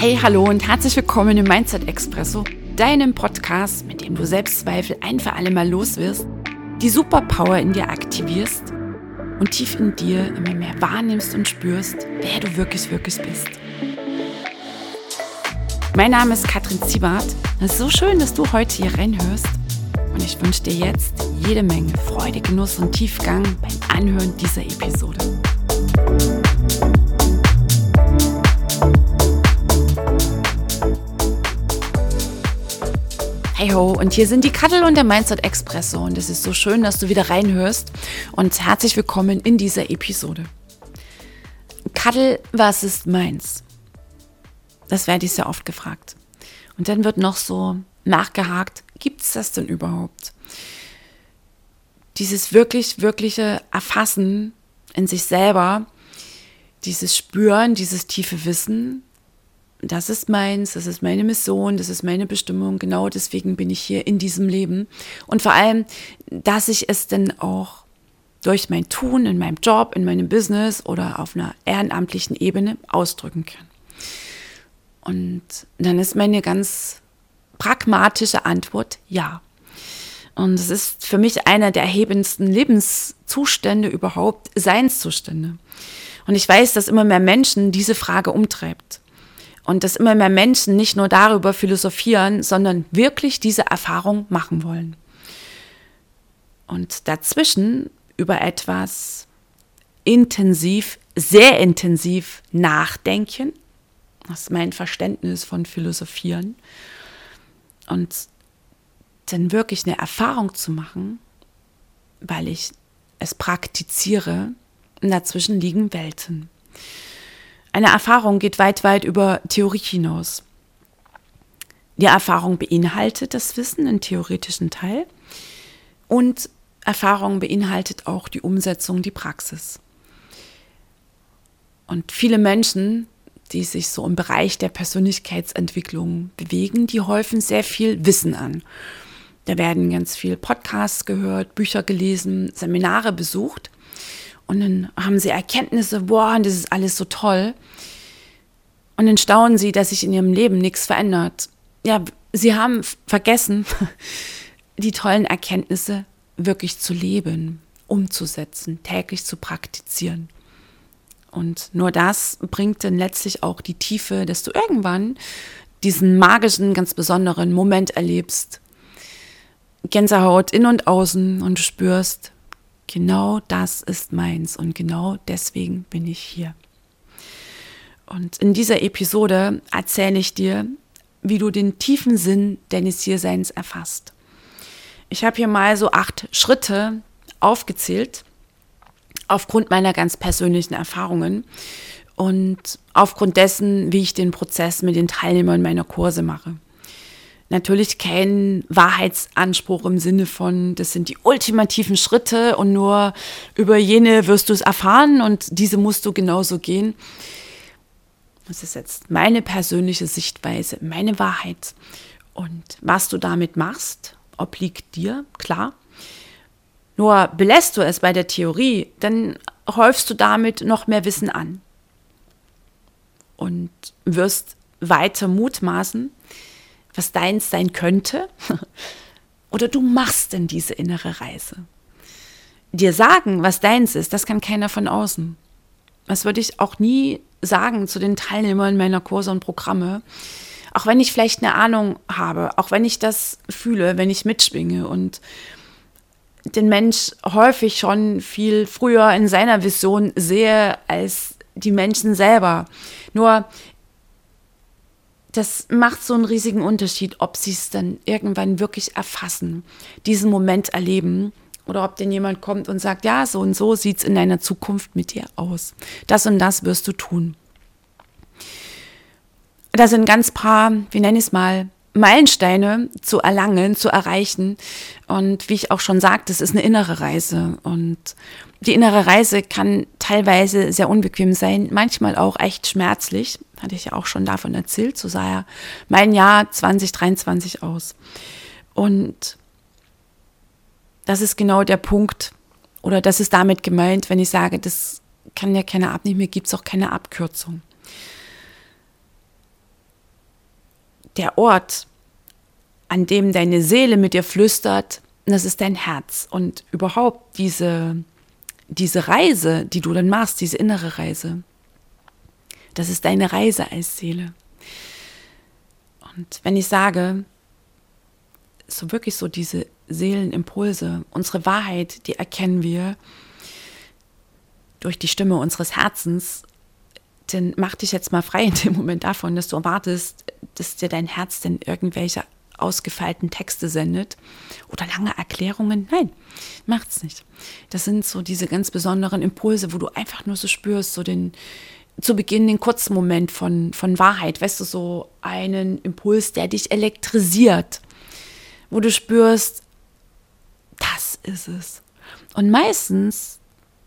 Hey, hallo und herzlich willkommen im Mindset Expresso, deinem Podcast, mit dem du Selbstzweifel ein für alle Mal loswirst, die Superpower in dir aktivierst und tief in dir immer mehr wahrnimmst und spürst, wer du wirklich, wirklich bist. Mein Name ist Katrin Ziebart. Es ist so schön, dass du heute hier reinhörst. Und ich wünsche dir jetzt jede Menge Freude, Genuss und Tiefgang beim Anhören dieser Episode. Hey ho, und hier sind die Kattel und der Mindset Expresso und es ist so schön, dass du wieder reinhörst und herzlich willkommen in dieser Episode. Kattel, was ist meins? Das werde ich sehr oft gefragt. Und dann wird noch so nachgehakt, gibt es das denn überhaupt? Dieses wirklich, wirkliche Erfassen in sich selber, dieses Spüren, dieses tiefe Wissen, das ist meins, das ist meine Mission, das ist meine Bestimmung, genau deswegen bin ich hier in diesem Leben. Und vor allem, dass ich es denn auch durch mein Tun, in meinem Job, in meinem Business oder auf einer ehrenamtlichen Ebene ausdrücken kann. Und dann ist meine ganz pragmatische Antwort ja. Und es ist für mich einer der erhebendsten Lebenszustände überhaupt, Seinszustände. Und ich weiß, dass immer mehr Menschen diese Frage umtreibt. Und dass immer mehr Menschen nicht nur darüber philosophieren, sondern wirklich diese Erfahrung machen wollen. Und dazwischen über etwas intensiv, sehr intensiv nachdenken. Das ist mein Verständnis von Philosophieren. Und dann wirklich eine Erfahrung zu machen, weil ich es praktiziere, dazwischen liegen Welten. Eine Erfahrung geht weit, weit über Theorie hinaus. Die Erfahrung beinhaltet das Wissen, einen theoretischen Teil. Und Erfahrung beinhaltet auch die Umsetzung, die Praxis. Und viele Menschen, die sich so im Bereich der Persönlichkeitsentwicklung bewegen, die häufen sehr viel Wissen an. Da werden ganz viel Podcasts gehört, Bücher gelesen, Seminare besucht. Und dann haben sie Erkenntnisse, boah, das ist alles so toll. Und dann staunen sie, dass sich in ihrem Leben nichts verändert. Ja, sie haben vergessen, die tollen Erkenntnisse wirklich zu leben, umzusetzen, täglich zu praktizieren. Und nur das bringt dann letztlich auch die Tiefe, dass du irgendwann diesen magischen, ganz besonderen Moment erlebst. Gänsehaut in und außen und du spürst, genau das ist meins und genau deswegen bin ich hier. Und in dieser Episode erzähle ich dir, wie du den tiefen Sinn deines Hierseins erfasst. Ich habe hier mal so acht Schritte aufgezählt, aufgrund meiner ganz persönlichen Erfahrungen und aufgrund dessen, wie ich den Prozess mit den Teilnehmern meiner Kurse mache natürlich kein Wahrheitsanspruch im Sinne von, das sind die ultimativen Schritte und nur über jene wirst du es erfahren und diese musst du genauso gehen. Das ist jetzt meine persönliche Sichtweise, meine Wahrheit. Und was du damit machst, obliegt dir, klar. Nur belässt du es bei der Theorie, dann häufst du damit noch mehr Wissen an und wirst weiter mutmaßen, was deins sein könnte? Oder du machst denn diese innere Reise? Dir sagen, was deins ist, das kann keiner von außen. Das würde ich auch nie sagen zu den Teilnehmern meiner Kurse und Programme. Auch wenn ich vielleicht eine Ahnung habe, auch wenn ich das fühle, wenn ich mitschwinge und den Mensch häufig schon viel früher in seiner Vision sehe als die Menschen selber. Nur das macht so einen riesigen Unterschied, ob sie es dann irgendwann wirklich erfassen, diesen Moment erleben oder ob denn jemand kommt und sagt, ja, so und so sieht es in deiner Zukunft mit dir aus. Das und das wirst du tun. Da sind ganz paar, wie nenne ich es mal, Meilensteine zu erlangen, zu erreichen. Und wie ich auch schon sagte, es ist eine innere Reise. Und die innere Reise kann teilweise sehr unbequem sein, manchmal auch echt schmerzlich. Hatte ich ja auch schon davon erzählt. So sah ja mein Jahr 2023 aus. Und das ist genau der Punkt, oder das ist damit gemeint, wenn ich sage, das kann ja keiner abnehmen, mir gibt es auch keine Abkürzung. Der Ort, an dem deine Seele mit dir flüstert, das ist dein Herz. Und überhaupt diese, diese Reise, die du dann machst, diese innere Reise, das ist deine Reise als Seele. Und wenn ich sage, so wirklich so diese Seelenimpulse, unsere Wahrheit, die erkennen wir durch die Stimme unseres Herzens, dann mach dich jetzt mal frei in dem Moment davon, dass du erwartest, dass dir dein Herz denn irgendwelche ausgefeilten Texte sendet oder lange Erklärungen. Nein, macht's nicht. Das sind so diese ganz besonderen Impulse, wo du einfach nur so spürst, so den, zu Beginn den kurzen Moment von, von Wahrheit, weißt du, so einen Impuls, der dich elektrisiert, wo du spürst, das ist es. Und meistens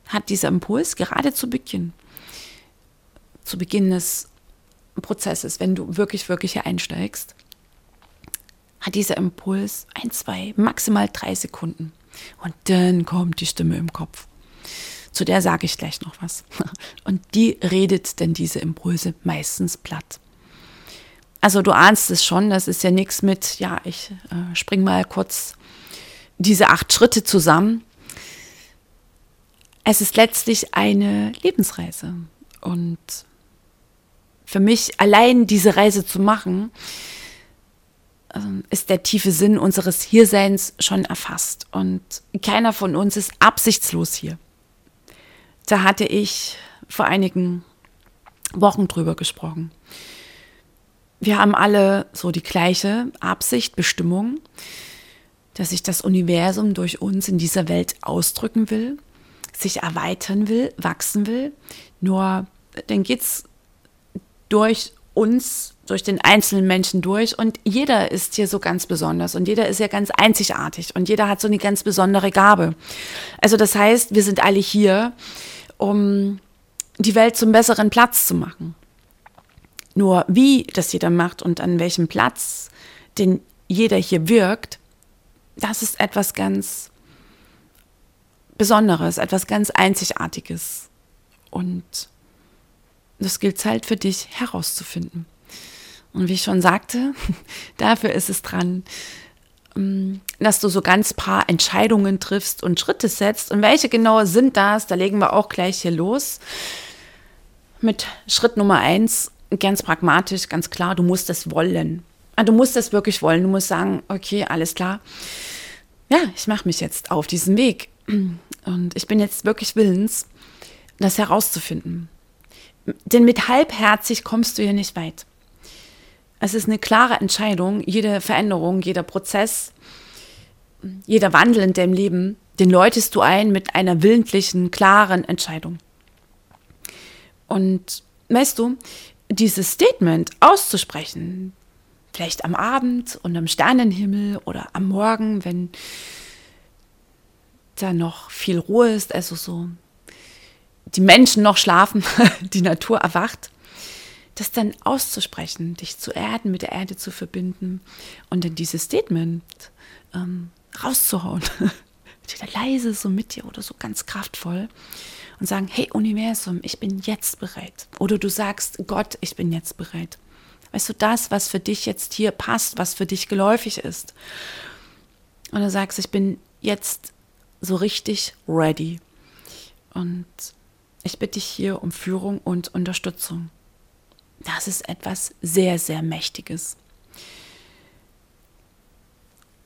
hat dieser Impuls gerade zu Beginn, zu Beginn des Prozesses, wenn du wirklich, wirklich hier einsteigst, hat dieser Impuls ein, zwei, maximal drei Sekunden. Und dann kommt die Stimme im Kopf. Zu der sage ich gleich noch was. Und die redet denn diese Impulse meistens platt. Also du ahnst es schon, das ist ja nichts mit, ja, ich äh, spring mal kurz diese acht Schritte zusammen. Es ist letztlich eine Lebensreise. Und für mich allein diese Reise zu machen, ähm, ist der tiefe Sinn unseres Hierseins schon erfasst. Und keiner von uns ist absichtslos hier. Da hatte ich vor einigen Wochen drüber gesprochen. Wir haben alle so die gleiche Absicht, Bestimmung, dass sich das Universum durch uns in dieser Welt ausdrücken will, sich erweitern will, wachsen will. Nur dann geht es durch uns, durch den einzelnen Menschen durch und jeder ist hier so ganz besonders und jeder ist ja ganz einzigartig und jeder hat so eine ganz besondere Gabe. Also das heißt, wir sind alle hier, um die Welt zum besseren Platz zu machen. Nur wie das jeder macht und an welchem Platz, den jeder hier wirkt, das ist etwas ganz Besonderes, etwas ganz Einzigartiges. Und das gilt halt für dich herauszufinden. Und wie ich schon sagte, dafür ist es dran, ähm, dass du so ganz paar Entscheidungen triffst und Schritte setzt. Und welche genau sind das? Da legen wir auch gleich hier los. Mit Schritt Nummer eins, ganz pragmatisch, ganz klar, du musst es wollen. Ah, du musst es wirklich wollen. Du musst sagen, okay, alles klar. Ja, ich mache mich jetzt auf diesen Weg. Und ich bin jetzt wirklich willens, das herauszufinden. Denn mit halbherzig kommst du hier nicht weit. Es ist eine klare Entscheidung, jede Veränderung, jeder Prozess, jeder Wandel in deinem Leben, den läutest du ein mit einer willentlichen, klaren Entscheidung. Und weißt du, dieses Statement auszusprechen, vielleicht am Abend und am Sternenhimmel oder am Morgen, wenn da noch viel Ruhe ist, also so die Menschen noch schlafen, die Natur erwacht, das dann auszusprechen, dich zu erden, mit der Erde zu verbinden und dann dieses Statement ähm, rauszuhauen. Wieder leise so mit dir oder so ganz kraftvoll und sagen, hey Universum, ich bin jetzt bereit. Oder du sagst, Gott, ich bin jetzt bereit. Weißt du, das, was für dich jetzt hier passt, was für dich geläufig ist. Und du sagst, ich bin jetzt so richtig ready. Und ich bitte dich hier um Führung und Unterstützung. Das ist etwas sehr, sehr Mächtiges.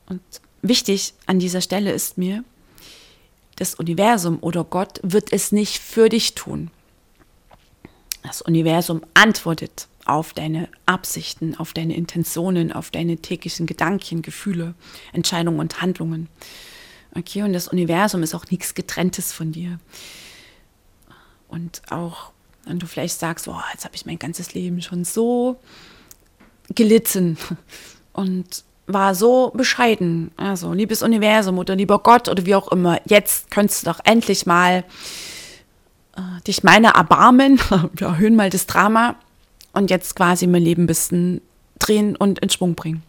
Und wichtig an dieser Stelle ist mir, das Universum oder Gott wird es nicht für dich tun. Das Universum antwortet auf deine Absichten, auf deine Intentionen, auf deine täglichen Gedanken, Gefühle, Entscheidungen und Handlungen. Okay, und das Universum ist auch nichts getrenntes von dir. Und auch, wenn du vielleicht sagst, oh, jetzt habe ich mein ganzes Leben schon so gelitten und war so bescheiden. Also, liebes Universum oder lieber Gott oder wie auch immer, jetzt könntest du doch endlich mal äh, dich meiner erbarmen. Wir erhöhen mal das Drama und jetzt quasi mein Leben ein bisschen drehen und in Schwung bringen.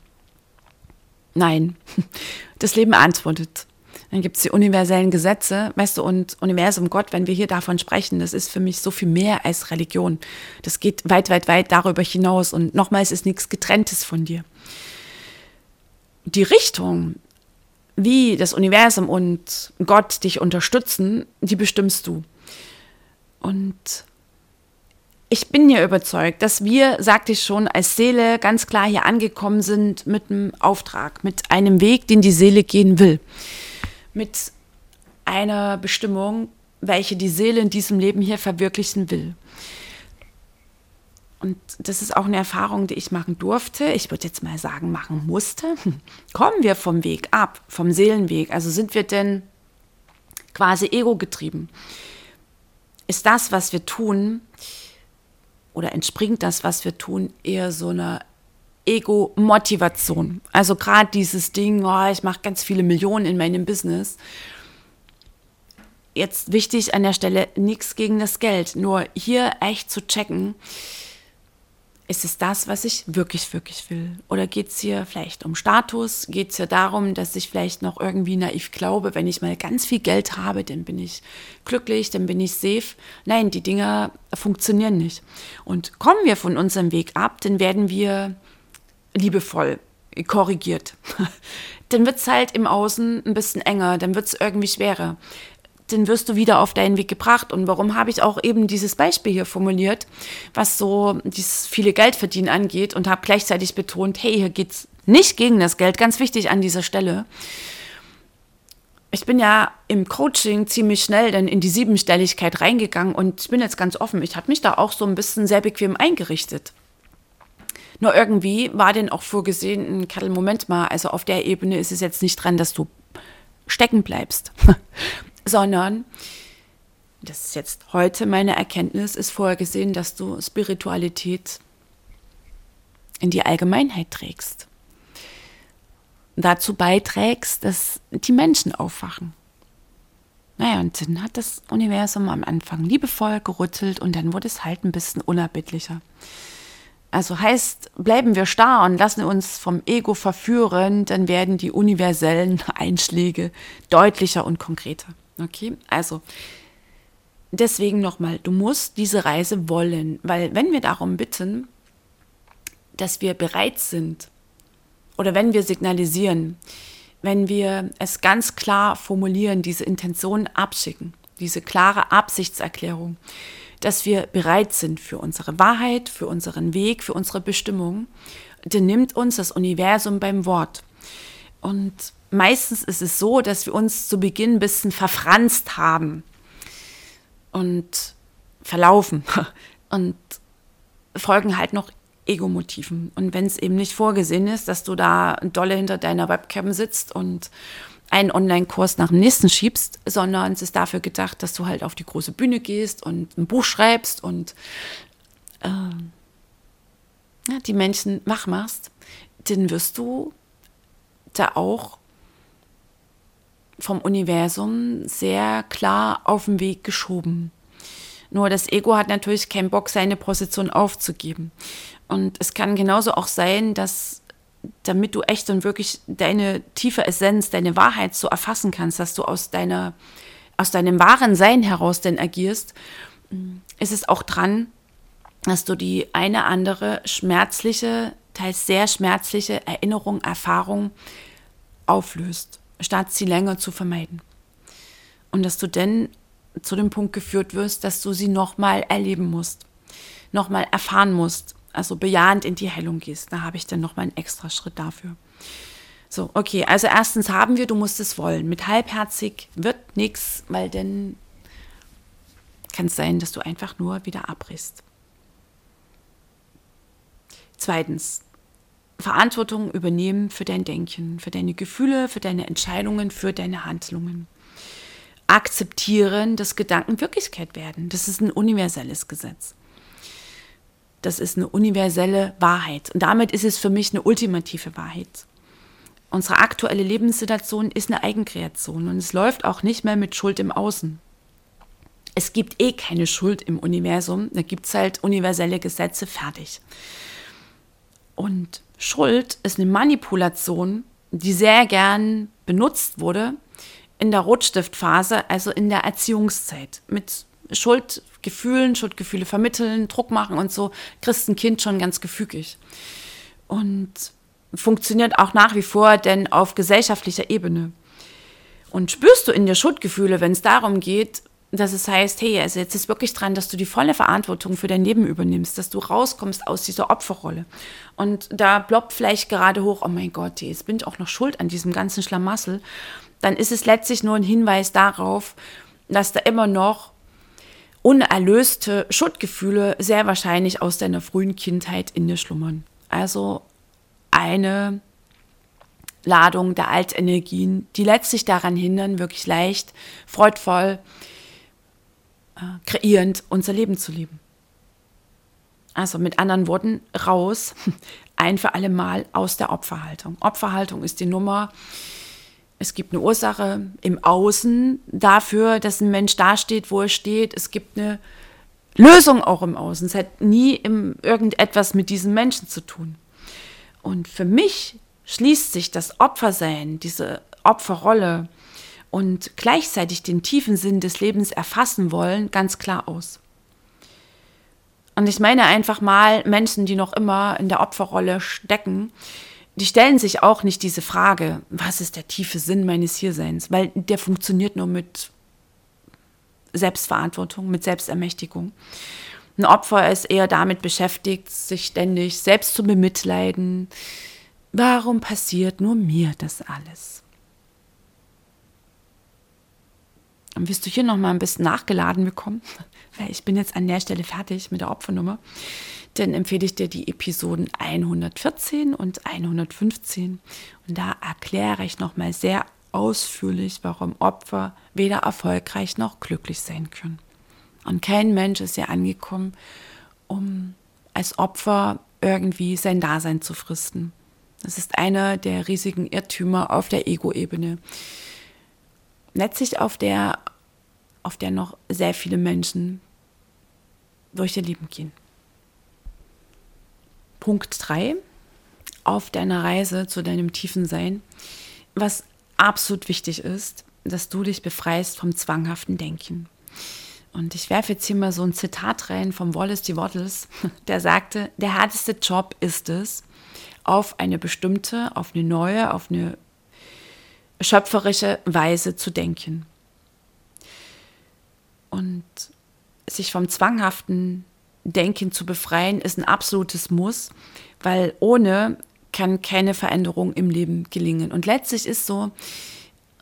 Nein, das Leben antwortet. Dann gibt es die universellen Gesetze, weißt du, und Universum Gott, wenn wir hier davon sprechen, das ist für mich so viel mehr als Religion. Das geht weit, weit, weit darüber hinaus. Und nochmals ist nichts Getrenntes von dir. Die Richtung, wie das Universum und Gott dich unterstützen, die bestimmst du. Und ich bin ja überzeugt, dass wir, sagte ich schon, als Seele ganz klar hier angekommen sind mit einem Auftrag, mit einem Weg, den die Seele gehen will. Mit einer Bestimmung, welche die Seele in diesem Leben hier verwirklichen will. Und das ist auch eine Erfahrung, die ich machen durfte. Ich würde jetzt mal sagen, machen musste. Kommen wir vom Weg ab, vom Seelenweg? Also sind wir denn quasi ego getrieben? Ist das, was wir tun, oder entspringt das, was wir tun, eher so einer Ego-Motivation. Also gerade dieses Ding, oh, ich mache ganz viele Millionen in meinem Business. Jetzt wichtig an der Stelle, nichts gegen das Geld, nur hier echt zu checken, ist es das, was ich wirklich, wirklich will? Oder geht es hier vielleicht um Status? Geht es hier darum, dass ich vielleicht noch irgendwie naiv glaube, wenn ich mal ganz viel Geld habe, dann bin ich glücklich, dann bin ich safe? Nein, die Dinge funktionieren nicht. Und kommen wir von unserem Weg ab, dann werden wir liebevoll korrigiert. dann wird es halt im Außen ein bisschen enger, dann wird es irgendwie schwerer dann wirst du wieder auf deinen Weg gebracht. Und warum habe ich auch eben dieses Beispiel hier formuliert, was so dieses viele Geld verdienen angeht und habe gleichzeitig betont, hey, hier geht es nicht gegen das Geld, ganz wichtig an dieser Stelle. Ich bin ja im Coaching ziemlich schnell dann in die Siebenstelligkeit reingegangen und ich bin jetzt ganz offen, ich habe mich da auch so ein bisschen sehr bequem eingerichtet. Nur irgendwie war denn auch vorgesehen, ein Kettel, Moment mal, also auf der Ebene ist es jetzt nicht dran, dass du stecken bleibst. sondern das ist jetzt heute meine Erkenntnis, ist vorgesehen, dass du Spiritualität in die Allgemeinheit trägst. Dazu beiträgst, dass die Menschen aufwachen. Naja, und dann hat das Universum am Anfang liebevoll gerüttelt und dann wurde es halt ein bisschen unerbittlicher. Also heißt, bleiben wir starr und lassen uns vom Ego verführen, dann werden die universellen Einschläge deutlicher und konkreter. Okay, also deswegen nochmal, du musst diese Reise wollen, weil wenn wir darum bitten, dass wir bereit sind oder wenn wir signalisieren, wenn wir es ganz klar formulieren, diese Intention abschicken, diese klare Absichtserklärung, dass wir bereit sind für unsere Wahrheit, für unseren Weg, für unsere Bestimmung, dann nimmt uns das Universum beim Wort. Und meistens ist es so, dass wir uns zu Beginn ein bisschen verfranst haben und verlaufen und folgen halt noch Ego-Motiven. Und wenn es eben nicht vorgesehen ist, dass du da dolle hinter deiner Webcam sitzt und einen Online-Kurs nach dem nächsten schiebst, sondern es ist dafür gedacht, dass du halt auf die große Bühne gehst und ein Buch schreibst und äh, die Menschen wach machst, dann wirst du da auch vom Universum sehr klar auf den Weg geschoben. Nur das Ego hat natürlich keinen Bock, seine Position aufzugeben. Und es kann genauso auch sein, dass damit du echt und wirklich deine tiefe Essenz, deine Wahrheit so erfassen kannst, dass du aus deiner, aus deinem wahren Sein heraus denn agierst, ist es auch dran, dass du die eine andere schmerzliche, teils sehr schmerzliche Erinnerung, Erfahrung auflöst statt sie länger zu vermeiden. Und dass du dann zu dem Punkt geführt wirst, dass du sie nochmal erleben musst, nochmal erfahren musst, also bejahend in die Heilung gehst. Da habe ich dann nochmal einen extra Schritt dafür. So, okay, also erstens haben wir, du musst es wollen. Mit halbherzig wird nichts, weil dann kann es sein, dass du einfach nur wieder abbrichst. Zweitens, Verantwortung übernehmen für dein Denken, für deine Gefühle, für deine Entscheidungen, für deine Handlungen. Akzeptieren, dass Gedanken Wirklichkeit werden. Das ist ein universelles Gesetz. Das ist eine universelle Wahrheit. Und damit ist es für mich eine ultimative Wahrheit. Unsere aktuelle Lebenssituation ist eine Eigenkreation und es läuft auch nicht mehr mit Schuld im Außen. Es gibt eh keine Schuld im Universum, da gibt es halt universelle Gesetze fertig. Und Schuld ist eine Manipulation, die sehr gern benutzt wurde in der Rotstiftphase, also in der Erziehungszeit, mit Schuldgefühlen, Schuldgefühle vermitteln, Druck machen und so, kriegst ein Kind schon ganz gefügig. Und funktioniert auch nach wie vor, denn auf gesellschaftlicher Ebene. Und spürst du in dir Schuldgefühle, wenn es darum geht, dass es heißt, hey, also jetzt ist wirklich dran, dass du die volle Verantwortung für dein Leben übernimmst, dass du rauskommst aus dieser Opferrolle. Und da ploppt vielleicht gerade hoch, oh mein Gott, jetzt bin ich auch noch schuld an diesem ganzen Schlamassel. Dann ist es letztlich nur ein Hinweis darauf, dass da immer noch unerlöste Schuldgefühle sehr wahrscheinlich aus deiner frühen Kindheit in dir schlummern. Also eine Ladung der Altenergien, die letztlich daran hindern, wirklich leicht, freudvoll, äh, kreierend unser Leben zu leben. Also mit anderen Worten, raus, ein für alle Mal aus der Opferhaltung. Opferhaltung ist die Nummer. Es gibt eine Ursache im Außen dafür, dass ein Mensch dasteht, wo er steht. Es gibt eine Lösung auch im Außen. Es hat nie irgendetwas mit diesem Menschen zu tun. Und für mich schließt sich das Opfersein, diese Opferrolle und gleichzeitig den tiefen Sinn des Lebens erfassen wollen, ganz klar aus. Und ich meine einfach mal, Menschen, die noch immer in der Opferrolle stecken, die stellen sich auch nicht diese Frage, was ist der tiefe Sinn meines Hierseins, weil der funktioniert nur mit Selbstverantwortung, mit Selbstermächtigung. Ein Opfer ist eher damit beschäftigt, sich ständig selbst zu bemitleiden. Warum passiert nur mir das alles? Und wirst du hier noch mal ein bisschen nachgeladen bekommen, weil ich bin jetzt an der Stelle fertig mit der Opfernummer, dann empfehle ich dir die Episoden 114 und 115 und da erkläre ich noch mal sehr ausführlich, warum Opfer weder erfolgreich noch glücklich sein können. Und kein Mensch ist ja angekommen, um als Opfer irgendwie sein Dasein zu fristen. Das ist einer der riesigen Irrtümer auf der Ego-Ebene. Letztlich auf der, auf der noch sehr viele Menschen durch ihr Leben gehen. Punkt 3. Auf deiner Reise zu deinem tiefen Sein. Was absolut wichtig ist, dass du dich befreist vom zwanghaften Denken. Und ich werfe jetzt hier mal so ein Zitat rein vom Wallace D. Wattles, der sagte, der härteste Job ist es, auf eine bestimmte, auf eine neue, auf eine schöpferische Weise zu denken. Und sich vom zwanghaften Denken zu befreien, ist ein absolutes Muss, weil ohne kann keine Veränderung im Leben gelingen. Und letztlich ist so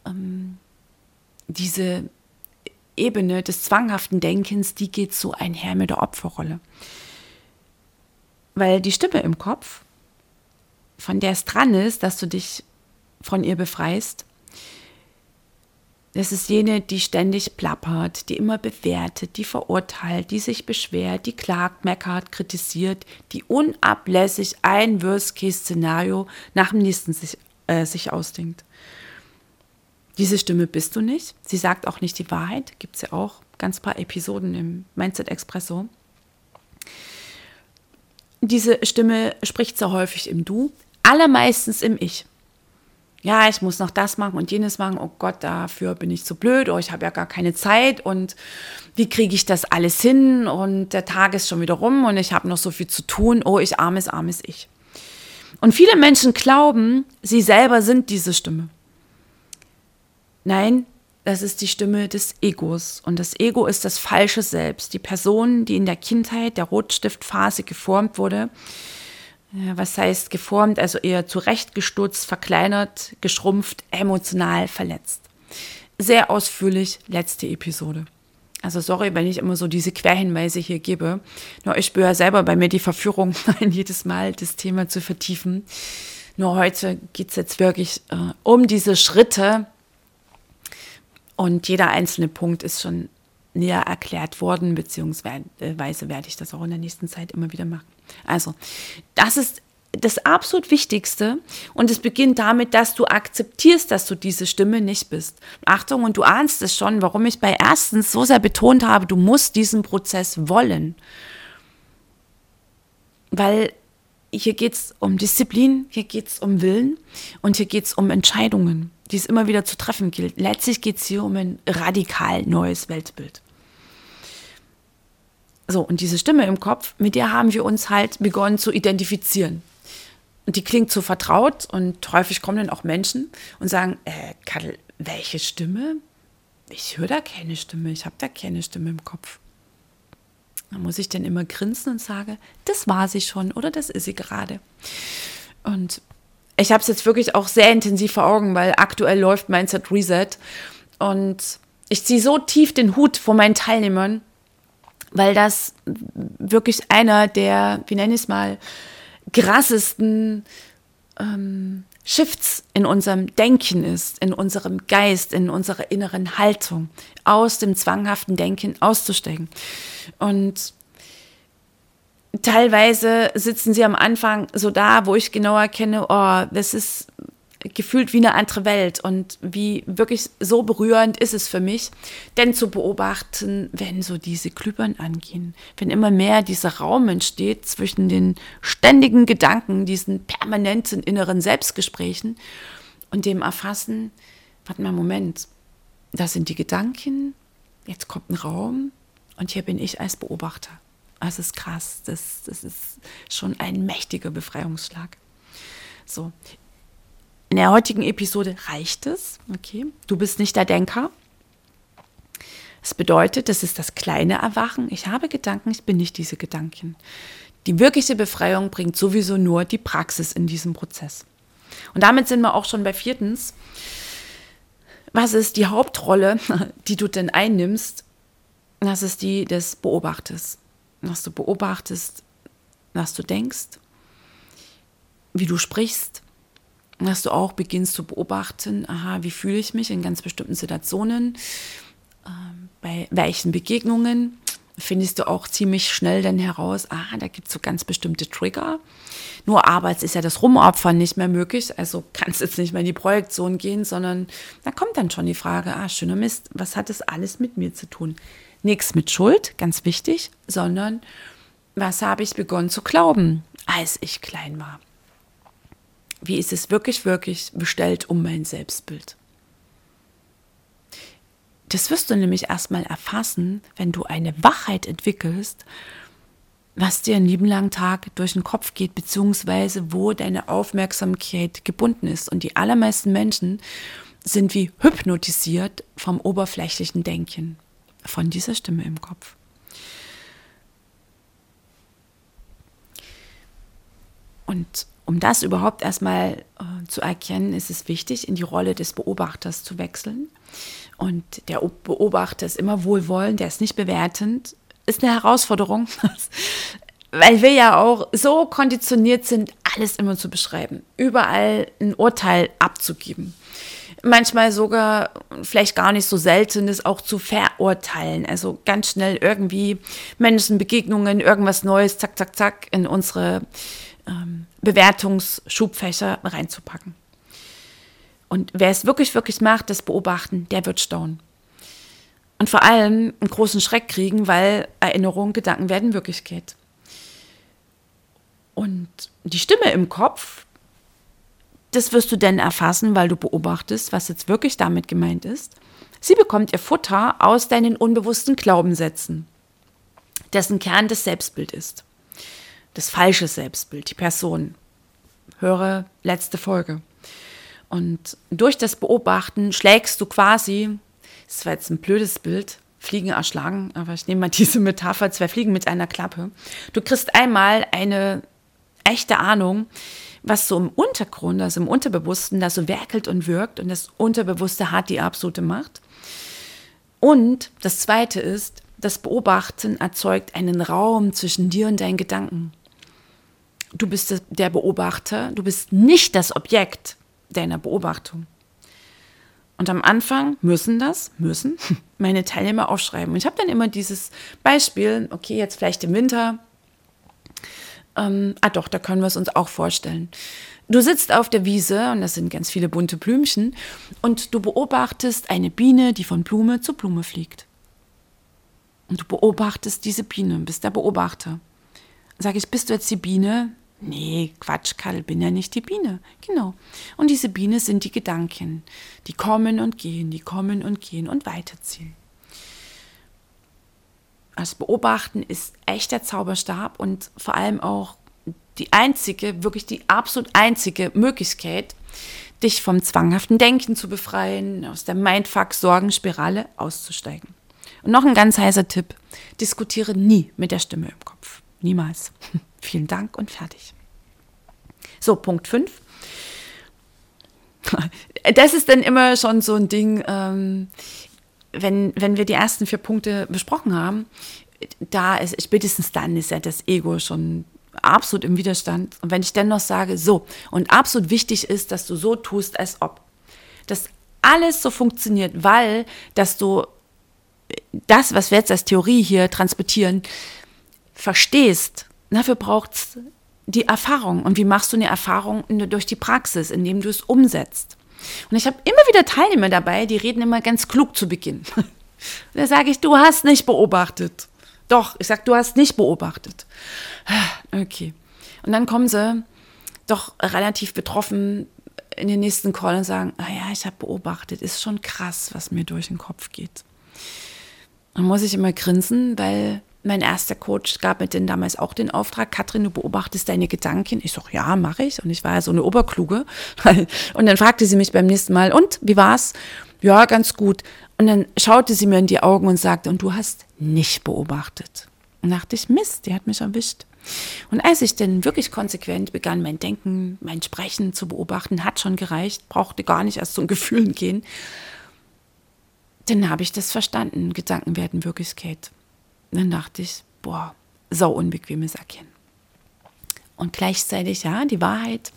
ähm, diese Ebene des zwanghaften Denkens, die geht so einher mit der Opferrolle. Weil die Stimme im Kopf, von der es dran ist, dass du dich von ihr befreist, das ist jene, die ständig plappert, die immer bewertet, die verurteilt, die sich beschwert, die klagt, meckert, kritisiert, die unablässig ein Worst-Case-Szenario nach dem nächsten sich, äh, sich ausdenkt. Diese Stimme bist du nicht. Sie sagt auch nicht die Wahrheit. Gibt es ja auch ganz paar Episoden im Mindset Expresso. Diese Stimme spricht sehr häufig im Du, allermeistens im Ich. Ja, ich muss noch das machen und jenes machen. Oh Gott, dafür bin ich zu blöd. Oh, ich habe ja gar keine Zeit. Und wie kriege ich das alles hin? Und der Tag ist schon wieder rum und ich habe noch so viel zu tun. Oh, ich armes, armes Ich. Und viele Menschen glauben, sie selber sind diese Stimme. Nein, das ist die Stimme des Egos. Und das Ego ist das falsche Selbst. Die Person, die in der Kindheit der Rotstiftphase geformt wurde. Was heißt geformt? Also eher zurechtgestutzt, verkleinert, geschrumpft, emotional verletzt. Sehr ausführlich, letzte Episode. Also sorry, wenn ich immer so diese Querhinweise hier gebe. Nur ich spüre selber bei mir die Verführung, jedes Mal das Thema zu vertiefen. Nur heute geht es jetzt wirklich äh, um diese Schritte, und jeder einzelne Punkt ist schon näher erklärt worden, beziehungsweise werde ich das auch in der nächsten Zeit immer wieder machen. Also, das ist das absolut Wichtigste und es beginnt damit, dass du akzeptierst, dass du diese Stimme nicht bist. Achtung, und du ahnst es schon, warum ich bei erstens so sehr betont habe, du musst diesen Prozess wollen. Weil hier geht es um Disziplin, hier geht es um Willen und hier geht es um Entscheidungen, die es immer wieder zu treffen gilt. Letztlich geht es hier um ein radikal neues Weltbild. So, und diese Stimme im Kopf, mit der haben wir uns halt begonnen zu identifizieren. Und die klingt so vertraut und häufig kommen dann auch Menschen und sagen, äh, Kadel, welche Stimme? Ich höre da keine Stimme, ich habe da keine Stimme im Kopf. Da muss ich dann immer grinsen und sage, das war sie schon oder das ist sie gerade. Und ich habe es jetzt wirklich auch sehr intensiv vor Augen, weil aktuell läuft Mindset Reset und ich ziehe so tief den Hut vor meinen Teilnehmern, weil das wirklich einer der, wie nenne ich es mal, krassesten ähm, Shifts in unserem Denken ist, in unserem Geist, in unserer inneren Haltung, aus dem zwanghaften Denken auszusteigen. Und teilweise sitzen sie am Anfang so da, wo ich genau erkenne, oh, das ist gefühlt wie eine andere Welt und wie wirklich so berührend ist es für mich, denn zu beobachten, wenn so diese Glühbirnen angehen, wenn immer mehr dieser Raum entsteht zwischen den ständigen Gedanken, diesen permanenten inneren Selbstgesprächen und dem Erfassen, warte mal, Moment, das sind die Gedanken, jetzt kommt ein Raum und hier bin ich als Beobachter. Das ist krass, das, das ist schon ein mächtiger Befreiungsschlag. So, in der heutigen Episode reicht es. Okay, du bist nicht der Denker. Das bedeutet, das ist das kleine Erwachen. Ich habe Gedanken, ich bin nicht diese Gedanken. Die wirkliche Befreiung bringt sowieso nur die Praxis in diesem Prozess. Und damit sind wir auch schon bei viertens. Was ist die Hauptrolle, die du denn einnimmst? Das ist die des Beobachters. Was du beobachtest, was du denkst, wie du sprichst, dass du auch beginnst zu beobachten, aha, wie fühle ich mich in ganz bestimmten Situationen, ähm, bei welchen Begegnungen findest du auch ziemlich schnell dann heraus, aha, da gibt es so ganz bestimmte Trigger. Nur abends ist ja das Rumopfern nicht mehr möglich, also kannst jetzt nicht mehr in die Projektion gehen, sondern da kommt dann schon die Frage, ah, schöner Mist, was hat das alles mit mir zu tun? Nichts mit Schuld, ganz wichtig, sondern was habe ich begonnen zu glauben, als ich klein war? Wie ist es wirklich, wirklich bestellt um mein Selbstbild? Das wirst du nämlich erstmal erfassen, wenn du eine Wachheit entwickelst, was dir einen lieben langen Tag durch den Kopf geht, beziehungsweise wo deine Aufmerksamkeit gebunden ist. Und die allermeisten Menschen sind wie hypnotisiert vom oberflächlichen Denken, von dieser Stimme im Kopf. Und um das überhaupt erstmal äh, zu erkennen, ist es wichtig, in die Rolle des Beobachters zu wechseln. Und der Beobachter ist immer wohlwollend, der ist nicht bewertend. Ist eine Herausforderung, weil wir ja auch so konditioniert sind, alles immer zu beschreiben, überall ein Urteil abzugeben. Manchmal sogar, vielleicht gar nicht so selten, ist auch zu verurteilen. Also ganz schnell irgendwie Menschenbegegnungen, irgendwas Neues, zack, zack, zack, in unsere ähm, Bewertungsschubfächer reinzupacken. Und wer es wirklich, wirklich macht, das Beobachten, der wird staunen. Und vor allem einen großen Schreck kriegen, weil Erinnerungen, Gedanken werden Wirklichkeit. Und die Stimme im Kopf, das wirst du denn erfassen, weil du beobachtest, was jetzt wirklich damit gemeint ist. Sie bekommt ihr Futter aus deinen unbewussten Glaubenssätzen, dessen Kern das Selbstbild ist das falsche Selbstbild, die Person. Höre letzte Folge. Und durch das Beobachten schlägst du quasi, das war jetzt ein blödes Bild, Fliegen erschlagen, aber ich nehme mal diese Metapher, zwei Fliegen mit einer Klappe. Du kriegst einmal eine echte Ahnung, was so im Untergrund, also im Unterbewussten, da so werkelt und wirkt und das Unterbewusste hat die absolute Macht. Und das Zweite ist, das Beobachten erzeugt einen Raum zwischen dir und deinen Gedanken. Du bist der Beobachter, du bist nicht das Objekt deiner Beobachtung. Und am Anfang müssen das, müssen meine Teilnehmer aufschreiben. Und ich habe dann immer dieses Beispiel, okay, jetzt vielleicht im Winter. Ähm, ah doch, da können wir es uns auch vorstellen. Du sitzt auf der Wiese und das sind ganz viele bunte Blümchen und du beobachtest eine Biene, die von Blume zu Blume fliegt. Und du beobachtest diese Biene, bist der Beobachter. Sag ich, bist du jetzt die Biene, Nee, Quatsch, Karl, bin ja nicht die Biene. Genau. Und diese Biene sind die Gedanken, die kommen und gehen, die kommen und gehen und weiterziehen. Das Beobachten ist echt der Zauberstab und vor allem auch die einzige, wirklich die absolut einzige Möglichkeit, dich vom zwanghaften Denken zu befreien, aus der Mindfuck-Sorgenspirale auszusteigen. Und noch ein ganz heißer Tipp: Diskutiere nie mit der Stimme im Kopf. Niemals. Vielen Dank und fertig. So, Punkt 5. Das ist dann immer schon so ein Ding, ähm, wenn, wenn wir die ersten vier Punkte besprochen haben, da ist spätestens dann ist ja das Ego schon absolut im Widerstand. Und wenn ich dann noch sage, so, und absolut wichtig ist, dass du so tust, als ob. Dass alles so funktioniert, weil, dass du das, was wir jetzt als Theorie hier transportieren, verstehst. Dafür braucht es die Erfahrung. Und wie machst du eine Erfahrung? Durch die Praxis, indem du es umsetzt. Und ich habe immer wieder Teilnehmer dabei, die reden immer ganz klug zu Beginn. da sage ich, du hast nicht beobachtet. Doch, ich sage, du hast nicht beobachtet. Okay. Und dann kommen sie doch relativ betroffen in den nächsten Call und sagen, ah ja, ich habe beobachtet, ist schon krass, was mir durch den Kopf geht. Dann muss ich immer grinsen, weil mein erster Coach gab mir denn damals auch den Auftrag, Katrin, du beobachtest deine Gedanken. Ich sag, ja, mache ich. Und ich war ja so eine Oberkluge. Und dann fragte sie mich beim nächsten Mal, und wie war's? Ja, ganz gut. Und dann schaute sie mir in die Augen und sagte, und du hast nicht beobachtet. Und dachte ich, Mist, die hat mich erwischt. Und als ich dann wirklich konsequent begann, mein Denken, mein Sprechen zu beobachten, hat schon gereicht, brauchte gar nicht erst zum Gefühlen gehen, dann habe ich das verstanden. Gedanken werden Wirklichkeit. Dann dachte ich, boah, sau unbequemes Erkennen. Und gleichzeitig, ja, die Wahrheit,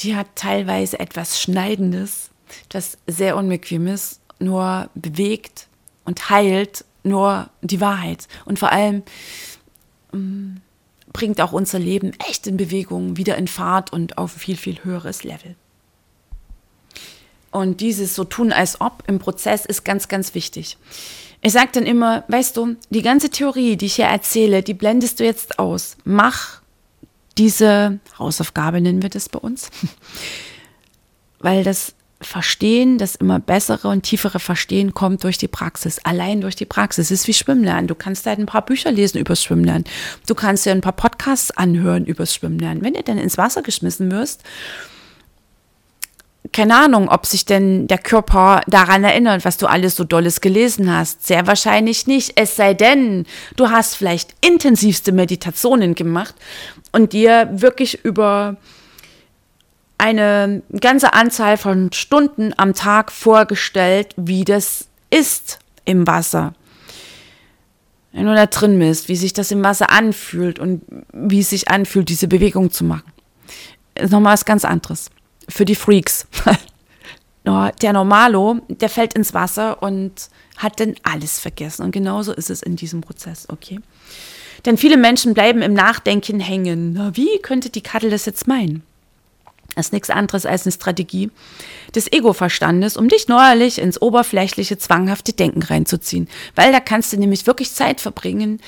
die hat teilweise etwas Schneidendes, etwas sehr Unbequemes, nur bewegt und heilt nur die Wahrheit. Und vor allem ähm, bringt auch unser Leben echt in Bewegung, wieder in Fahrt und auf ein viel, viel höheres Level. Und dieses so tun als ob im Prozess ist ganz, ganz wichtig. Ich sage dann immer, weißt du, die ganze Theorie, die ich hier erzähle, die blendest du jetzt aus. Mach diese Hausaufgabe, nennen wir das bei uns. Weil das Verstehen, das immer bessere und tiefere Verstehen kommt durch die Praxis, allein durch die Praxis. Es ist wie Schwimmen lernen. Du kannst halt ein paar Bücher lesen übers Schwimmen lernen. Du kannst dir ein paar Podcasts anhören übers Schwimmen lernen. Wenn du dann ins Wasser geschmissen wirst, keine Ahnung, ob sich denn der Körper daran erinnert, was du alles so Dolles gelesen hast. Sehr wahrscheinlich nicht. Es sei denn, du hast vielleicht intensivste Meditationen gemacht und dir wirklich über eine ganze Anzahl von Stunden am Tag vorgestellt, wie das ist im Wasser. Wenn du da drin bist, wie sich das im Wasser anfühlt und wie es sich anfühlt, diese Bewegung zu machen. Ist nochmal was ganz anderes für die Freaks. der Normalo, der fällt ins Wasser und hat dann alles vergessen. Und genauso ist es in diesem Prozess, okay? Denn viele Menschen bleiben im Nachdenken hängen. Na, wie könnte die Kattel das jetzt meinen? Das ist nichts anderes als eine Strategie des Ego-Verstandes, um dich neuerlich ins oberflächliche, zwanghafte Denken reinzuziehen. Weil da kannst du nämlich wirklich Zeit verbringen,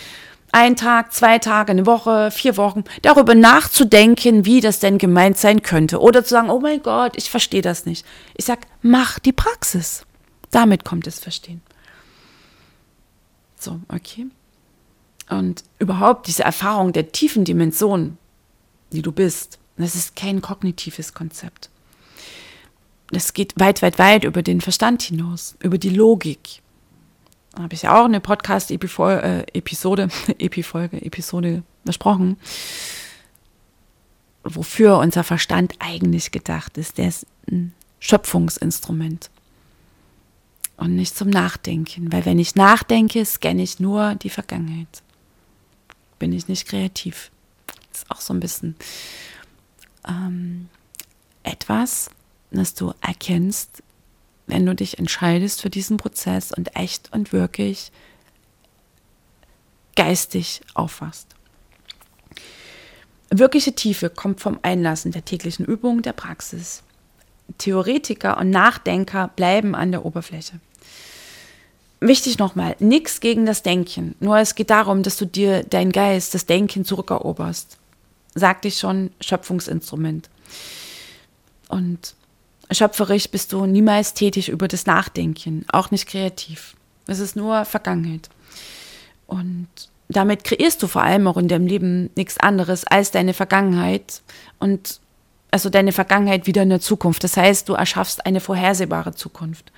ein Tag, zwei Tage, eine Woche, vier Wochen, darüber nachzudenken, wie das denn gemeint sein könnte. Oder zu sagen, oh mein Gott, ich verstehe das nicht. Ich sage, mach die Praxis. Damit kommt das Verstehen. So, okay. Und überhaupt diese Erfahrung der tiefen Dimension, die du bist, das ist kein kognitives Konzept. Das geht weit, weit, weit über den Verstand hinaus, über die Logik, habe ich ja auch eine Podcast-Episode, äh, Epifolge, Episode besprochen, wofür unser Verstand eigentlich gedacht ist. Der ist ein Schöpfungsinstrument und nicht zum Nachdenken, weil wenn ich nachdenke, scanne ich nur die Vergangenheit. Bin ich nicht kreativ. Das ist auch so ein bisschen ähm, etwas, das du erkennst, wenn du dich entscheidest für diesen Prozess und echt und wirklich geistig aufwachst. Wirkliche Tiefe kommt vom Einlassen der täglichen Übungen der Praxis. Theoretiker und Nachdenker bleiben an der Oberfläche. Wichtig nochmal, nichts gegen das Denken. Nur es geht darum, dass du dir dein Geist, das Denken zurückeroberst. sagte ich schon, Schöpfungsinstrument. Und schöpferisch bist du niemals tätig über das Nachdenken, auch nicht kreativ. Es ist nur Vergangenheit. Und damit kreierst du vor allem auch in deinem Leben nichts anderes als deine Vergangenheit und also deine Vergangenheit wieder in der Zukunft. Das heißt, du erschaffst eine vorhersehbare Zukunft.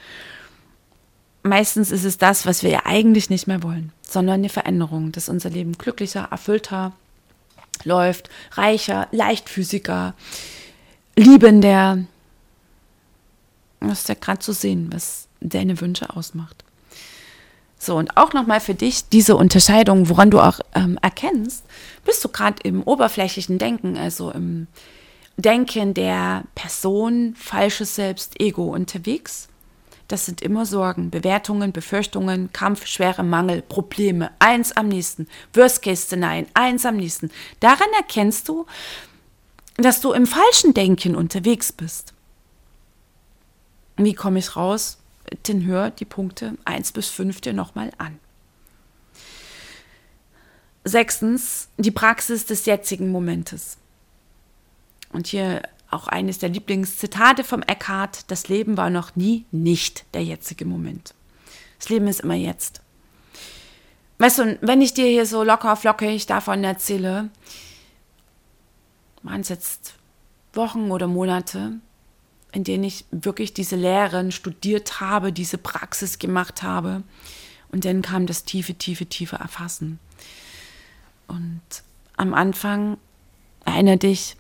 Meistens ist es das, was wir ja eigentlich nicht mehr wollen, sondern eine Veränderung, dass unser Leben glücklicher, erfüllter läuft, reicher, leichtfüßiger, liebender. Das ist ja gerade zu sehen, was deine Wünsche ausmacht. So, und auch nochmal für dich diese Unterscheidung, woran du auch ähm, erkennst, bist du gerade im oberflächlichen Denken, also im Denken der Person, falsches Selbst, Ego unterwegs. Das sind immer Sorgen, Bewertungen, Befürchtungen, Kampf, Schwere, Mangel, Probleme, eins am nächsten, Worst-Case-Szenarien, eins am nächsten. Daran erkennst du, dass du im falschen Denken unterwegs bist. Wie komme ich raus? dann hör die Punkte 1 bis 5 dir nochmal an. Sechstens, die Praxis des jetzigen Momentes. Und hier auch eines der Lieblingszitate vom Eckhart, das Leben war noch nie nicht der jetzige Moment. Das Leben ist immer jetzt. Weißt du, wenn ich dir hier so locker flockig davon erzähle, waren es jetzt Wochen oder Monate, in denen ich wirklich diese Lehren studiert habe, diese Praxis gemacht habe. Und dann kam das tiefe, tiefe, tiefe Erfassen. Und am Anfang, erinnere dich,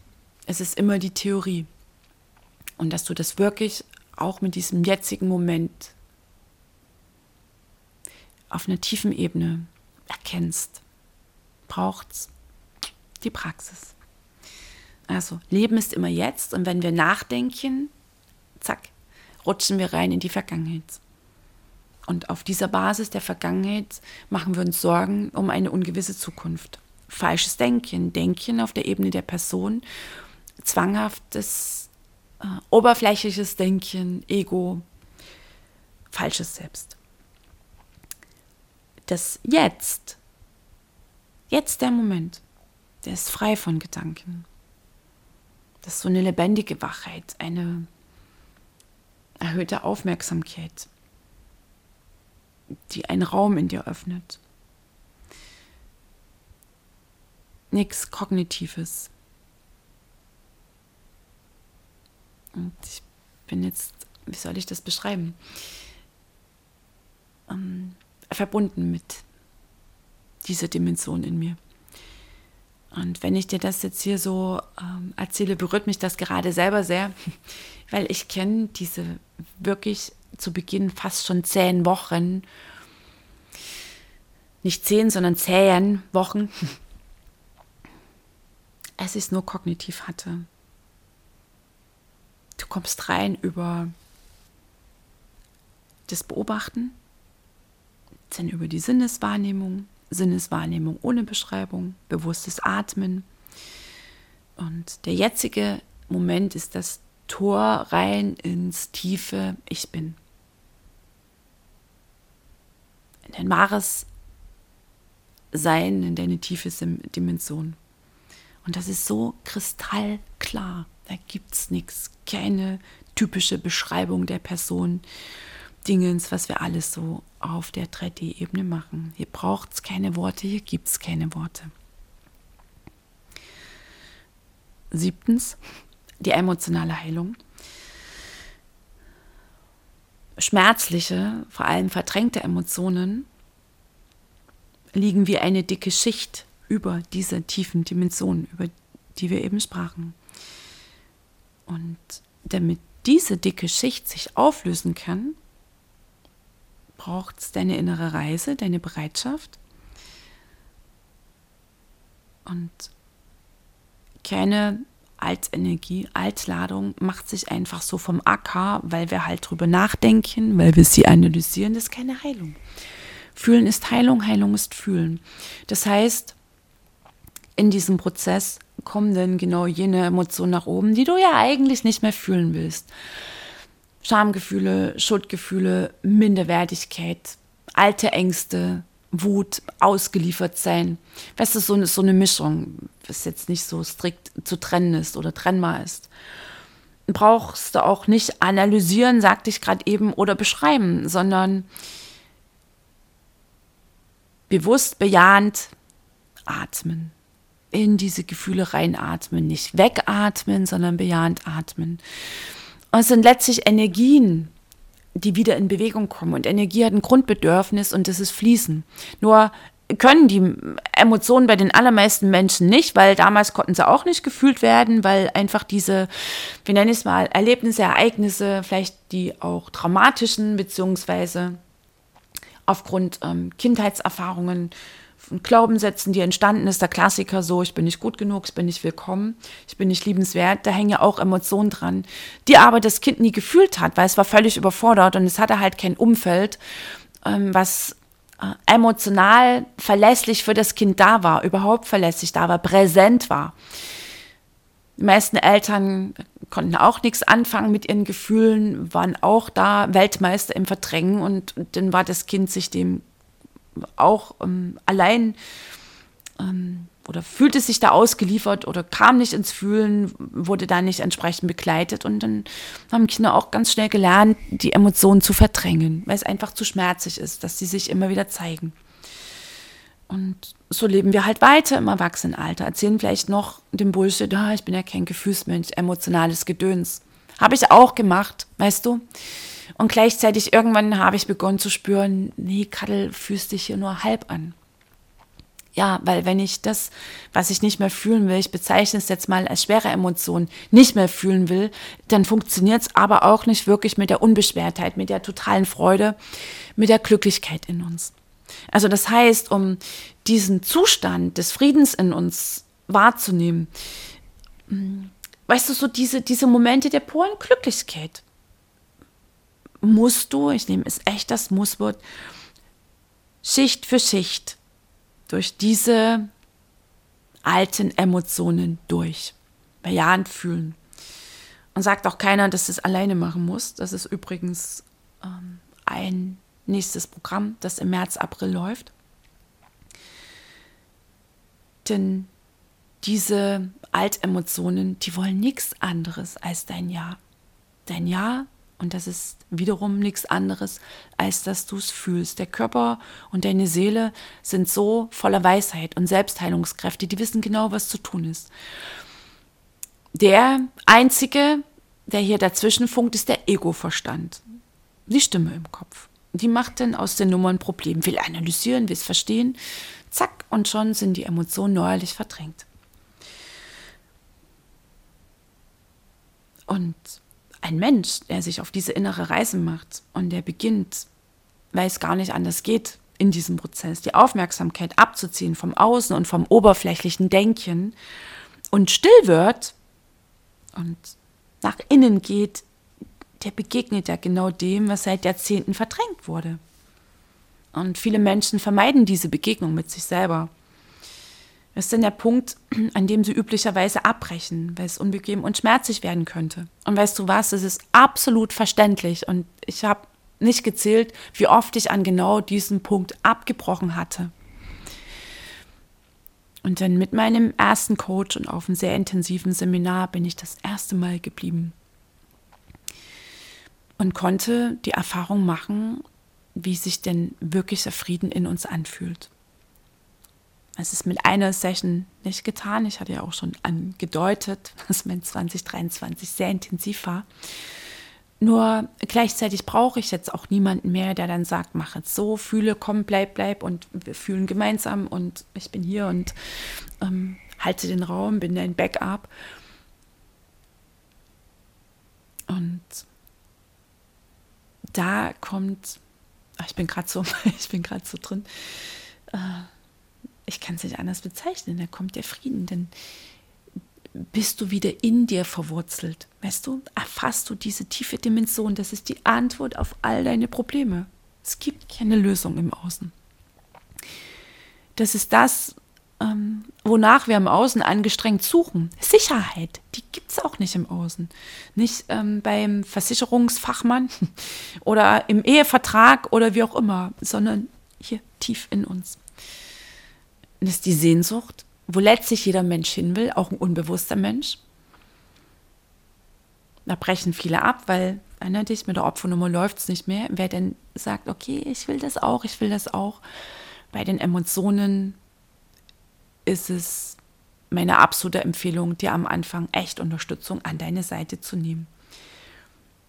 es ist immer die Theorie. Und dass du das wirklich auch mit diesem jetzigen Moment auf einer tiefen Ebene erkennst, braucht es die Praxis. Also, Leben ist immer jetzt und wenn wir nachdenken, zack, rutschen wir rein in die Vergangenheit. Und auf dieser Basis der Vergangenheit machen wir uns Sorgen um eine ungewisse Zukunft. Falsches Denken, Denken auf der Ebene der Person, zwanghaftes, äh, oberflächliches Denken, Ego, falsches Selbst. Das Jetzt, jetzt der Moment, der ist frei von Gedanken. Das ist so eine lebendige Wachheit, eine erhöhte Aufmerksamkeit, die einen Raum in dir öffnet. Nichts Kognitives. Und ich bin jetzt, wie soll ich das beschreiben? Ähm, verbunden mit dieser Dimension in mir. Und wenn ich dir das jetzt hier so ähm, erzähle, berührt mich das gerade selber sehr, weil ich kenne diese wirklich zu Beginn fast schon zehn Wochen, nicht zehn, sondern zehn Wochen, als ich es nur kognitiv hatte. Du kommst rein über das Beobachten, dann über die Sinneswahrnehmung, Sinneswahrnehmung ohne Beschreibung, bewusstes Atmen. Und der jetzige Moment ist das Tor rein ins tiefe Ich bin. In dein wahres Sein, in deine tiefe Dimension. Und das ist so kristallklar. Da gibt es nichts, keine typische Beschreibung der Person, Dingens, was wir alles so auf der 3D-Ebene machen. Hier braucht es keine Worte, hier gibt es keine Worte. Siebtens, die emotionale Heilung. Schmerzliche, vor allem verdrängte Emotionen liegen wie eine dicke Schicht über diese tiefen Dimensionen, über die wir eben sprachen. Und damit diese dicke Schicht sich auflösen kann, braucht es deine innere Reise, deine Bereitschaft und keine Altenergie, Altladung macht sich einfach so vom Acker, weil wir halt drüber nachdenken, weil wir sie analysieren. Das ist keine Heilung. Fühlen ist Heilung, Heilung ist Fühlen. Das heißt, in diesem Prozess kommen dann genau jene Emotionen nach oben, die du ja eigentlich nicht mehr fühlen willst. Schamgefühle, Schuldgefühle, Minderwertigkeit, alte Ängste, Wut, ausgeliefert sein. Weißt du, so eine, so eine Mischung, was jetzt nicht so strikt zu trennen ist oder trennbar ist. Brauchst du auch nicht analysieren, sagte ich gerade eben, oder beschreiben, sondern bewusst bejahend atmen. In diese Gefühle reinatmen. Nicht wegatmen, sondern bejahend atmen. Und es sind letztlich Energien, die wieder in Bewegung kommen. Und Energie hat ein Grundbedürfnis und das ist Fließen. Nur können die Emotionen bei den allermeisten Menschen nicht, weil damals konnten sie auch nicht gefühlt werden, weil einfach diese, wie nenne ich es mal, Erlebnisse, Ereignisse, vielleicht die auch traumatischen, beziehungsweise aufgrund ähm, Kindheitserfahrungen Glaubenssätzen, die entstanden ist, der Klassiker so, ich bin nicht gut genug, ich bin nicht willkommen, ich bin nicht liebenswert, da hängen ja auch Emotionen dran, die aber das Kind nie gefühlt hat, weil es war völlig überfordert und es hatte halt kein Umfeld, ähm, was äh, emotional verlässlich für das Kind da war, überhaupt verlässlich da war, präsent war. Die meisten Eltern konnten auch nichts anfangen mit ihren Gefühlen, waren auch da Weltmeister im Verdrängen und dann war das Kind sich dem auch ähm, allein ähm, oder fühlte sich da ausgeliefert oder kam nicht ins Fühlen, wurde da nicht entsprechend begleitet. Und dann haben Kinder auch ganz schnell gelernt, die Emotionen zu verdrängen, weil es einfach zu schmerzlich ist, dass sie sich immer wieder zeigen. Und so leben wir halt weiter im Erwachsenenalter, erzählen vielleicht noch den Bullshit, ah, ich bin ja kein Gefühlsmensch, emotionales Gedöns. Habe ich auch gemacht, weißt du? Und gleichzeitig irgendwann habe ich begonnen zu spüren, nee, Kadel, fühlst dich hier nur halb an. Ja, weil wenn ich das, was ich nicht mehr fühlen will, ich bezeichne es jetzt mal als schwere Emotion, nicht mehr fühlen will, dann funktioniert es aber auch nicht wirklich mit der Unbeschwertheit, mit der totalen Freude, mit der Glücklichkeit in uns. Also das heißt, um diesen Zustand des Friedens in uns wahrzunehmen, hm, weißt du, so diese, diese Momente der puren Glücklichkeit, musst du, ich nehme es echt das Musswort, Schicht für Schicht durch diese alten Emotionen durch. Bejahend fühlen. Und sagt auch keiner, dass du es alleine machen musst. Das ist übrigens ähm, ein nächstes Programm, das im März, April läuft. Denn diese Altemotionen, die wollen nichts anderes als dein Ja. Dein Ja und das ist wiederum nichts anderes, als dass du es fühlst. Der Körper und deine Seele sind so voller Weisheit und Selbstheilungskräfte, die wissen genau, was zu tun ist. Der einzige, der hier dazwischen funkt, ist der Ego-Verstand. Die Stimme im Kopf. Die macht dann aus den Nummern Problem, will analysieren, will es verstehen. Zack, und schon sind die Emotionen neuerlich verdrängt. Und ein Mensch, der sich auf diese innere Reise macht und der beginnt, weil es gar nicht anders geht in diesem Prozess, die Aufmerksamkeit abzuziehen vom Außen und vom oberflächlichen Denken und still wird und nach innen geht, der begegnet ja genau dem, was seit Jahrzehnten verdrängt wurde. Und viele Menschen vermeiden diese Begegnung mit sich selber. Das ist dann der Punkt, an dem sie üblicherweise abbrechen, weil es unbequem und schmerzlich werden könnte. Und weißt du was, es ist absolut verständlich. Und ich habe nicht gezählt, wie oft ich an genau diesem Punkt abgebrochen hatte. Und dann mit meinem ersten Coach und auf einem sehr intensiven Seminar bin ich das erste Mal geblieben. Und konnte die Erfahrung machen, wie sich denn wirklicher Frieden in uns anfühlt. Es ist mit einer Session nicht getan. Ich hatte ja auch schon angedeutet, dass mein 2023 sehr intensiv war. Nur gleichzeitig brauche ich jetzt auch niemanden mehr, der dann sagt, mach jetzt so, fühle, komm, bleib, bleib und wir fühlen gemeinsam und ich bin hier und ähm, halte den Raum, bin dein Backup. Und da kommt, ach, ich bin gerade so, ich bin gerade so drin. Äh, ich kann es nicht anders bezeichnen, da kommt der Frieden, denn bist du wieder in dir verwurzelt, weißt du, erfasst du diese tiefe Dimension, das ist die Antwort auf all deine Probleme. Es gibt keine Lösung im Außen. Das ist das, ähm, wonach wir im Außen angestrengt suchen. Sicherheit, die gibt es auch nicht im Außen. Nicht ähm, beim Versicherungsfachmann oder im Ehevertrag oder wie auch immer, sondern hier tief in uns. Das ist die Sehnsucht, wo letztlich jeder Mensch hin will, auch ein unbewusster Mensch. Da brechen viele ab, weil, erinnere dich, mit der Opfernummer läuft es nicht mehr. Wer denn sagt, okay, ich will das auch, ich will das auch. Bei den Emotionen ist es meine absolute Empfehlung, dir am Anfang echt Unterstützung an deine Seite zu nehmen.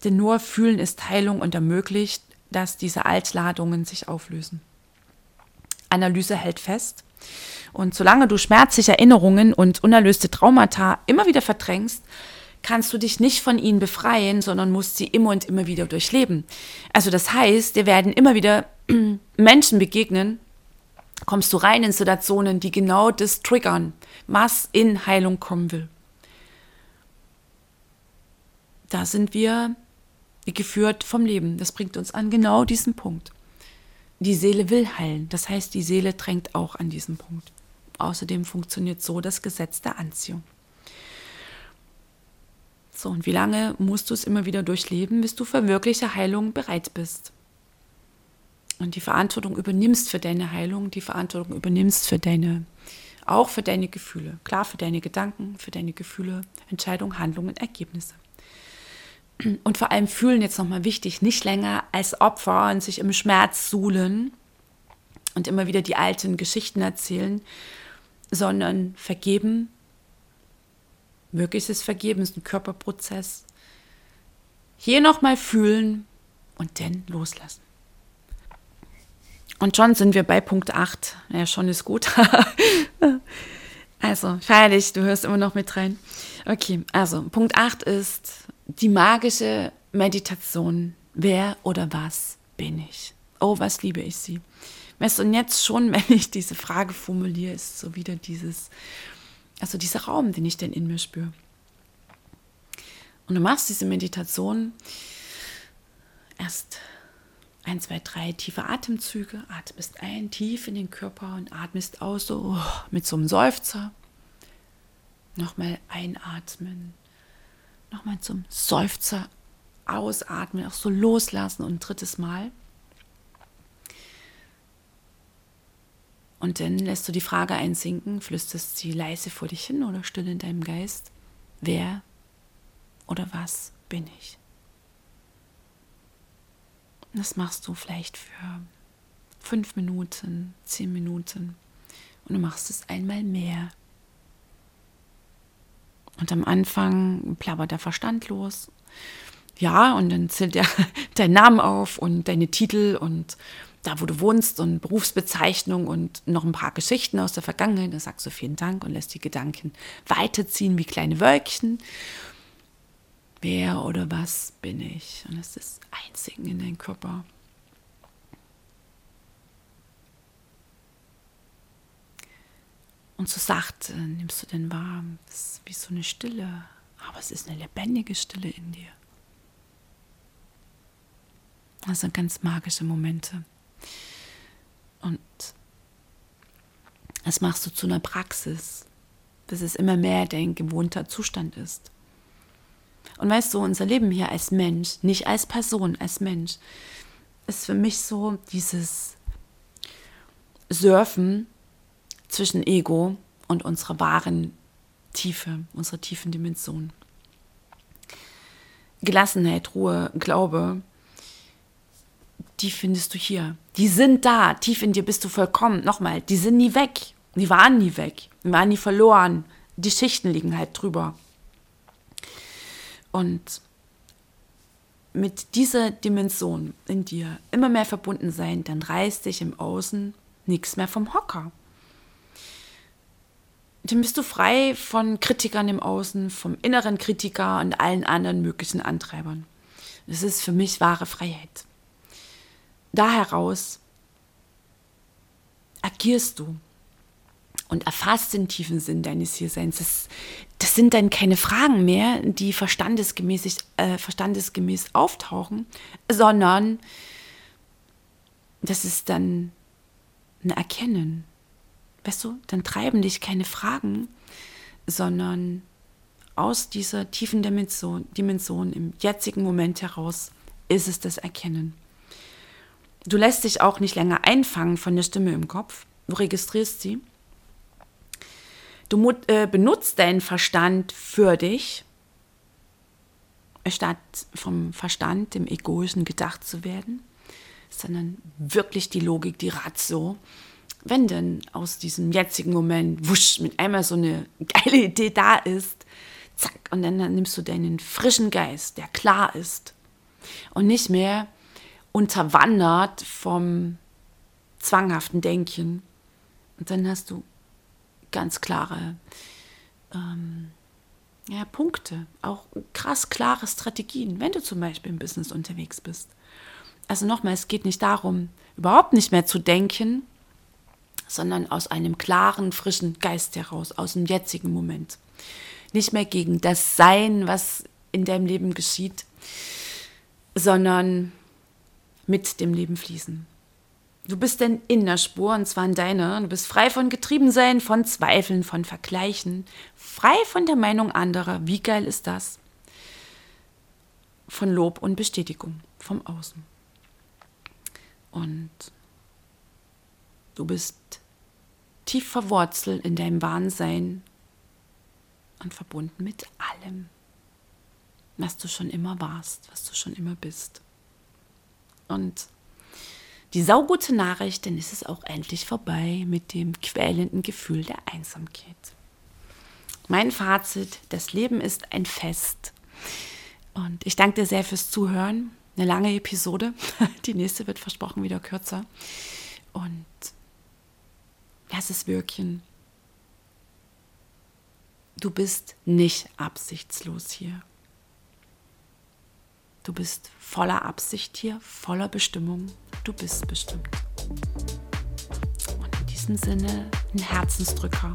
Denn nur Fühlen ist Heilung und ermöglicht, dass diese Altladungen sich auflösen. Analyse hält fest. Und solange du schmerzliche Erinnerungen und unerlöste Traumata immer wieder verdrängst, kannst du dich nicht von ihnen befreien, sondern musst sie immer und immer wieder durchleben. Also das heißt, dir werden immer wieder Menschen begegnen, kommst du rein in Situationen, die genau das triggern, was in Heilung kommen will. Da sind wir geführt vom Leben. Das bringt uns an genau diesen Punkt. Die Seele will heilen. Das heißt, die Seele drängt auch an diesen Punkt. Außerdem funktioniert so das Gesetz der Anziehung. So, und wie lange musst du es immer wieder durchleben, bis du für wirkliche Heilung bereit bist? Und die Verantwortung übernimmst für deine Heilung, die Verantwortung übernimmst für deine, auch für deine Gefühle. Klar, für deine Gedanken, für deine Gefühle, Entscheidungen, Handlungen, Ergebnisse. Und vor allem fühlen jetzt nochmal wichtig, nicht länger als Opfer und sich im Schmerz suhlen und immer wieder die alten Geschichten erzählen, sondern vergeben. Möglichstes Vergeben ist ein Körperprozess. Hier nochmal fühlen und dann loslassen. Und schon sind wir bei Punkt 8. Ja, schon ist gut. also, feierlich, du hörst immer noch mit rein. Okay, also Punkt 8 ist die magische Meditation. Wer oder was bin ich? Oh, was liebe ich sie. Weißt du, und jetzt schon, wenn ich diese Frage formuliere, ist so wieder dieses, also dieser Raum, den ich denn in mir spüre. Und du machst diese Meditation erst ein, zwei, drei tiefe Atemzüge, atmest ein tief in den Körper und atmest aus so oh, mit so einem Seufzer. Nochmal einatmen, nochmal zum Seufzer ausatmen, auch so loslassen und ein drittes Mal. Und dann lässt du die Frage einsinken, flüsterst sie leise vor dich hin oder still in deinem Geist. Wer oder was bin ich? Das machst du vielleicht für fünf Minuten, zehn Minuten. Und du machst es einmal mehr. Und am Anfang plappert der Verstand los. Ja, und dann zählt er deinen Namen auf und deine Titel und da, wo du wohnst und Berufsbezeichnung und noch ein paar Geschichten aus der Vergangenheit. Da sagst du vielen Dank und lässt die Gedanken weiterziehen wie kleine Wölkchen. Wer oder was bin ich? Und es ist Einzigen in deinen Körper. Und so sacht nimmst du den. Es ist wie so eine Stille, aber es ist eine lebendige Stille in dir. Das sind ganz magische Momente. Und das machst du zu einer Praxis, bis es immer mehr dein gewohnter Zustand ist. Und weißt du, unser Leben hier als Mensch, nicht als Person, als Mensch, ist für mich so dieses Surfen zwischen Ego und unserer wahren Tiefe, unserer tiefen Dimension. Gelassenheit, Ruhe, Glaube, die findest du hier. Die sind da, tief in dir bist du vollkommen. Nochmal, die sind nie weg. Die waren nie weg. Die waren nie verloren. Die Schichten liegen halt drüber. Und mit dieser Dimension in dir immer mehr verbunden sein, dann reißt dich im Außen nichts mehr vom Hocker. Dann bist du frei von Kritikern im Außen, vom inneren Kritiker und allen anderen möglichen Antreibern. Das ist für mich wahre Freiheit. Da heraus agierst du und erfasst den tiefen Sinn deines Hierseins. Das, das sind dann keine Fragen mehr, die verstandesgemäß, äh, verstandesgemäß auftauchen, sondern das ist dann ein Erkennen. Weißt du, dann treiben dich keine Fragen, sondern aus dieser tiefen Dimension, Dimension im jetzigen Moment heraus ist es das Erkennen. Du lässt dich auch nicht länger einfangen von der Stimme im Kopf. Du registrierst sie. Du äh, benutzt deinen Verstand für dich, statt vom Verstand, dem Egoischen gedacht zu werden, sondern wirklich die Logik, die Ratio. Wenn denn aus diesem jetzigen Moment, wusch, mit einmal so eine geile Idee da ist, zack, und dann, dann nimmst du deinen frischen Geist, der klar ist und nicht mehr unterwandert vom zwanghaften Denken. Und dann hast du ganz klare ähm, ja, Punkte, auch krass klare Strategien, wenn du zum Beispiel im Business unterwegs bist. Also nochmal, es geht nicht darum, überhaupt nicht mehr zu denken, sondern aus einem klaren, frischen Geist heraus, aus dem jetzigen Moment. Nicht mehr gegen das Sein, was in deinem Leben geschieht, sondern mit dem Leben fließen. Du bist denn in der Spur, und zwar in deiner. Du bist frei von Getriebensein, von Zweifeln, von Vergleichen, frei von der Meinung anderer. Wie geil ist das? Von Lob und Bestätigung vom Außen. Und du bist tief verwurzelt in deinem Wahnsein und verbunden mit allem, was du schon immer warst, was du schon immer bist. Und die saugute Nachricht, dann ist es auch endlich vorbei mit dem quälenden Gefühl der Einsamkeit. Mein Fazit, das Leben ist ein Fest. Und ich danke dir sehr fürs Zuhören. Eine lange Episode. Die nächste wird versprochen wieder kürzer. Und lass es. Du bist nicht absichtslos hier. Du bist voller Absicht hier, voller Bestimmung. Du bist bestimmt. Und in diesem Sinne ein Herzensdrücker.